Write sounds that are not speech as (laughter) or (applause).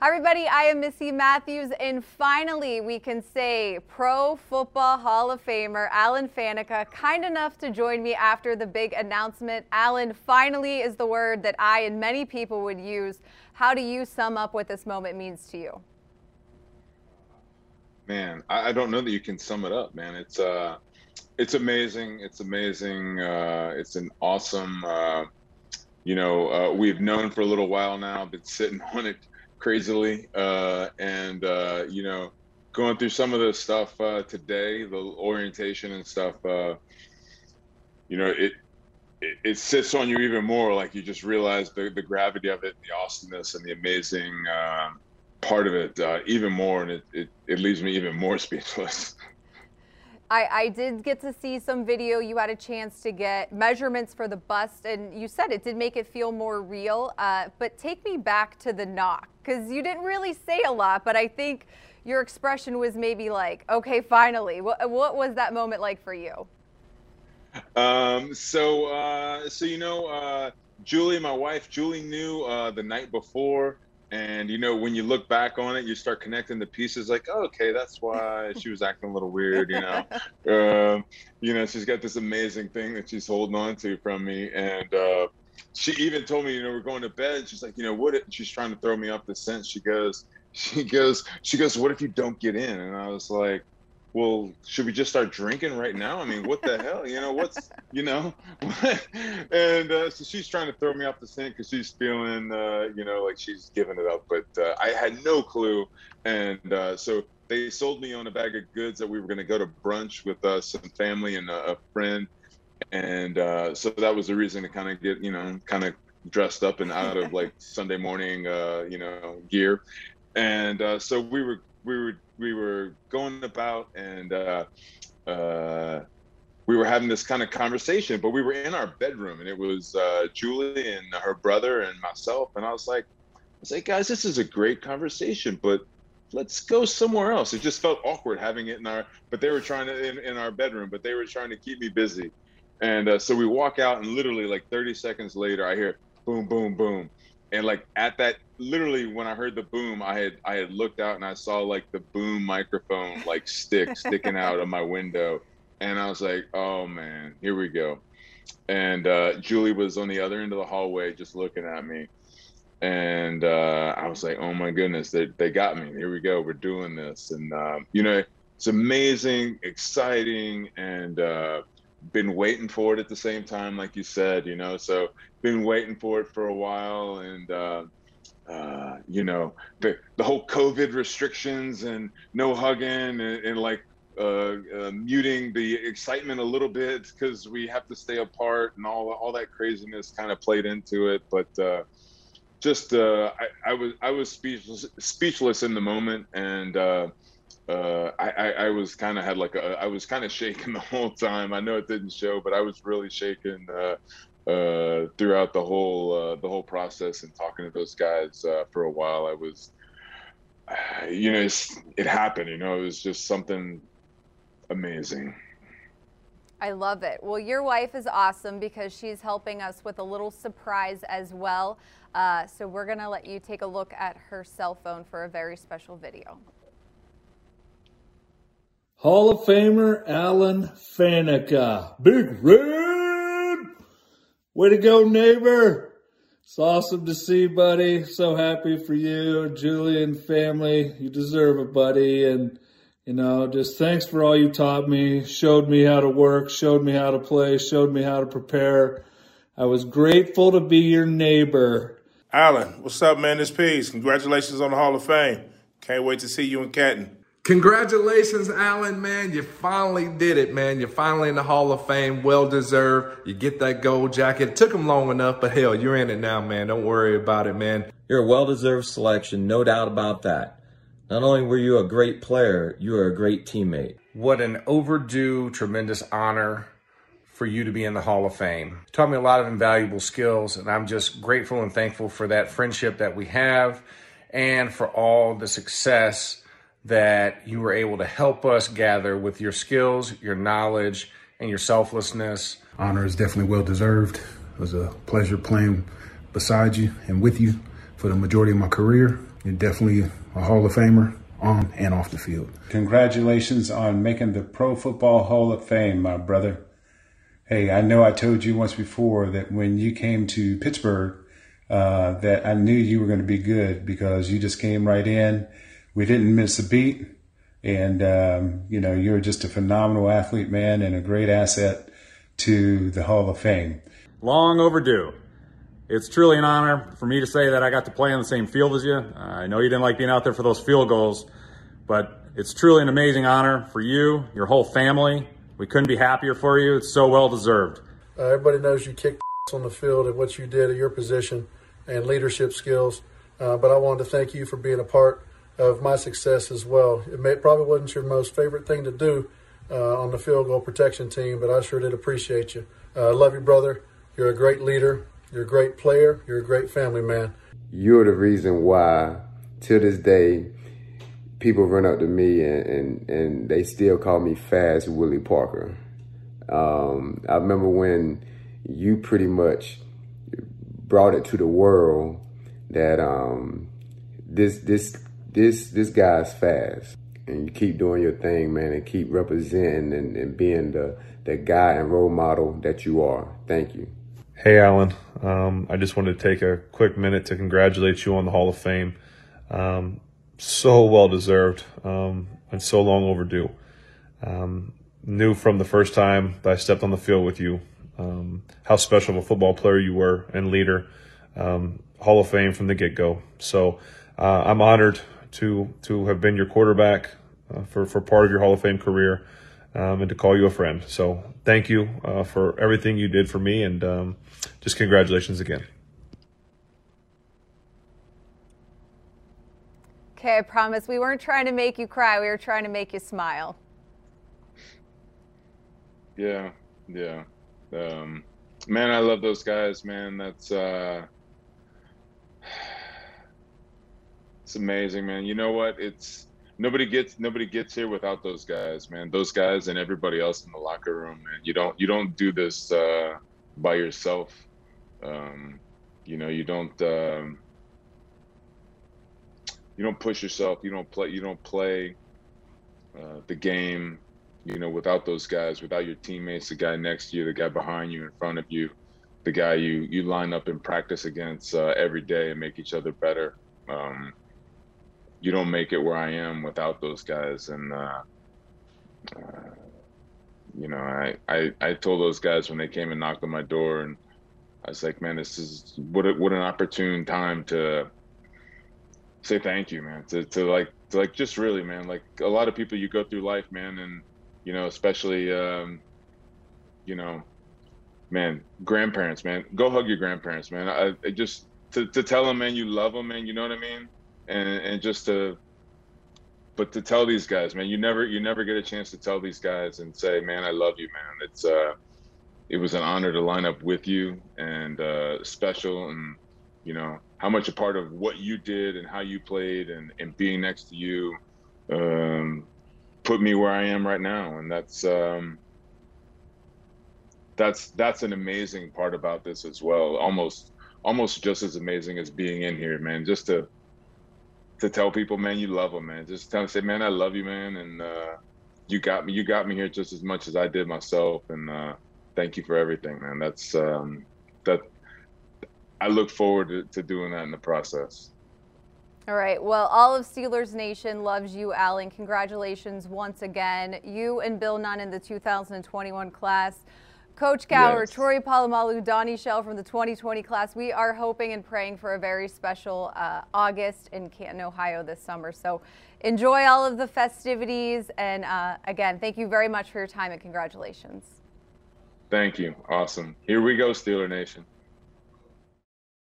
Hi, everybody. I am Missy Matthews, and finally, we can say Pro Football Hall of Famer Alan Faneca, kind enough to join me after the big announcement. Alan, finally is the word that I and many people would use. How do you sum up what this moment means to you? Man, I, I don't know that you can sum it up, man. It's uh, it's amazing. It's amazing. Uh, it's an awesome. Uh, you know, uh, we've known for a little while now, been sitting (laughs) on it crazily, uh, and uh, you know, going through some of the stuff uh, today, the orientation and stuff. Uh, you know, it, it, it sits on you even more. Like you just realize the the gravity of it, the awesomeness, and the amazing uh, part of it uh, even more, and it, it it leaves me even more (laughs) speechless. I, I, did get to see some video. You had a chance to get measurements for the bust, and you said it did make it feel more real. Uh, but take me back to the knock, because you didn't really say a lot, but I think your expression was maybe like, okay, finally. What, what was that moment like for you? Um, so, uh, so you know, uh, Julie, my wife, Julie knew uh, the night before and you know when you look back on it you start connecting the pieces like oh, okay that's why she was acting a little weird you know? (laughs) Um, you know she's got this amazing thing that she's holding on to from me. And uh, she even told me you know we're going to bed and she's like you know what if, she's trying to throw me off the scent. She goes she goes she goes what if you don't get in? And i was like well, should we just start drinking right now? I mean, what the (laughs) hell? You know, what's, you know? (laughs) and uh, so she's trying to throw me off the scent because she's feeling, uh, you know, like she's giving it up. But uh, I had no clue. And uh, so they sold me on a bag of goods that we were going to go to brunch with uh, some family and a, friend. And uh, so that was the reason to kind of get, you know, kind of dressed up and out of like (laughs) Sunday morning, you know, gear. And so we were we were we were going about and uh, uh, we were having this kind of conversation, but we were in our bedroom and it was uh, Julie and her brother and myself. And I was like, I was like, guys, this is a great conversation, but let's go somewhere else. It just felt awkward having it in our, but they were trying to, in, in our bedroom, but they were trying to keep me busy. And uh, so we walk out and literally like 30 seconds later, I hear boom, boom, boom and like at that literally when i heard the boom i had i had looked out and i saw like the boom microphone like stick sticking out of my window. And i was like oh man here we go. And uh, julie was on the other end of the hallway just looking at me. And uh, i was like oh my goodness they, they got me. Here we go. We're doing this. And um, you know it's amazing exciting and uh, been waiting for it at the same time, like you said, you know. So been waiting for it for a while, and uh, uh, you know the the whole COVID restrictions and no hugging and, and like uh, uh, muting the excitement a little bit because we have to stay apart and all all that craziness kind of played into it, but. Uh, just uh, I, I was I was speechless speechless in the moment and uh, I, I, was kind of had like a, I was kind of (laughs) shaking the whole time. I know it didn't show, but I was really shaking uh, uh, throughout the whole uh, the whole process and talking to those guys uh, for a while. I was, (sighs) you know, it happened. You know, it was just something amazing. I love it. Well, your wife is awesome because she's helping us with a little surprise as well. So we're going to let you take a look at her cell phone for a very special video. Hall of Famer Alan Faneca. Big Red! Way to go, neighbor! It's awesome to see, buddy. So happy for you, Julie and family. You deserve it, buddy. And, you know, just thanks for all you taught me, showed me how to work, showed me how to play, showed me how to prepare. I was grateful to be your neighbor. Alan, what's up, man? It's Peace. Congratulations on the Hall of Fame. Can't wait to see you in Canton. Congratulations, Alan, man. You finally did it, man. You're finally in the Hall of Fame. Well deserved. You get that gold jacket. It took them long enough, but hell, you're in it now, man. Don't worry about it, man. You're a well deserved selection, no doubt about that. Not only were you a great player, you were a great teammate. What an overdue, tremendous honor for you to be in the Hall of Fame. You taught me a lot of invaluable skills, and I'm just grateful and thankful for that friendship that we have and for all the success that you were able to help us gather with your skills, your knowledge, and your selflessness. Honor is definitely well deserved. It was a pleasure playing beside you and with you for the majority of my career. You're definitely a Hall of Famer on and off the field. Congratulations on making the Pro Football Hall of Fame, my brother. Hey, I know I told you once before that when you came to Pittsburgh, uh, that I knew you were going to be good because you just came right in. We didn't miss a beat. And, um, you know, you're just a phenomenal athlete, man, and a great asset to the Hall of Fame. Long overdue. It's truly an honor for me to say that I got to play on the same field as you. Uh, I know you didn't like being out there for those field goals, but it's truly an amazing honor for you, your whole family. We couldn't be happier for you. It's so well deserved. Uh, everybody knows you kicked (laughs) on the field and what you did at your position and leadership skills. Uh, but I wanted to thank you for being a part of my success as well. It may, probably wasn't your most favorite thing to do uh, on the field goal protection team, but I sure did appreciate you. I uh, love you, brother. You're a great leader. You're a great player. You're a great family man. You're the reason why, to this day, people run up to me and, and, and they still call me Fast Willie Parker. Um, I remember when you pretty much brought it to the world that um, this this this this guy's fast, and you keep doing your thing, man, and keep representing and, and being the the guy and role model that you are. Thank you. Hey, Alan. Um, I just wanted to take a quick minute to congratulate you on the Hall of Fame. Um, so well deserved um, and so long overdue. Um, knew from the first time that I stepped on the field with you um, how special of a football player you were and leader. Um, Hall of Fame from the get go. So uh, I'm honored to to have been your quarterback uh, for for part of your Hall of Fame career. Um, and to call you a friend. So thank you uh, for everything you did for me, and um, just congratulations again. Okay, I promise we weren't trying to make you cry. We were trying to make you smile. Yeah, yeah. Um, man, I love those guys, man. That's uh it's amazing, man. You know what? It's nobody gets nobody gets here without those guys, man. Those guys and everybody else in the locker room, man. You don't you don't do this uh by yourself. Um, you know, you don't um you don't push yourself. You don't play. You don't play uh, the game. You know, without those guys, without your teammates, the guy next to you, the guy behind you, in front of you, the guy you you line up and practice against uh, every day and make each other better. Um, you don't make it where I am without those guys, and uh, uh, you know, I, I I told those guys when they came and knocked on my door, and I was like, man, this is what a, what an opportune time to say thank you, man. To to like to like just really, man. Like a lot of people, you go through life, man, and you know, especially um, you know, man, grandparents, man. Go hug your grandparents, man. I, I just to to tell them, man, you love them, man. You know what I mean? And and just to but to tell these guys, man, you never you never get a chance to tell these guys and say, man, I love you, man. It's uh it was an honor to line up with you and uh special and you know how much a part of what you did and how you played and, and being next to you um, put me where I am right now. And that's um, that's that's an amazing part about this as well. Almost almost just as amazing as being in here, man. Just to to tell people, man, you love them, man. Just tell them, say, man, I love you, man, and uh, you got me. You got me here just as much as I did myself, and uh, thank you for everything, man. That's um, that I look forward to, to doing that in the process. All right. Well, all of Steelers Nation loves you, Alan. Congratulations once again. You and Bill Nunn in the 2021 class. Coach Cowher, yes. Troy Polamalu, Donnie Shell from the 2020 class. We are hoping and praying for a very special uh, August in Canton, Ohio this summer. So enjoy all of the festivities. And uh, again, thank you very much for your time and congratulations. Thank you. Awesome. Here we go, Steeler Nation.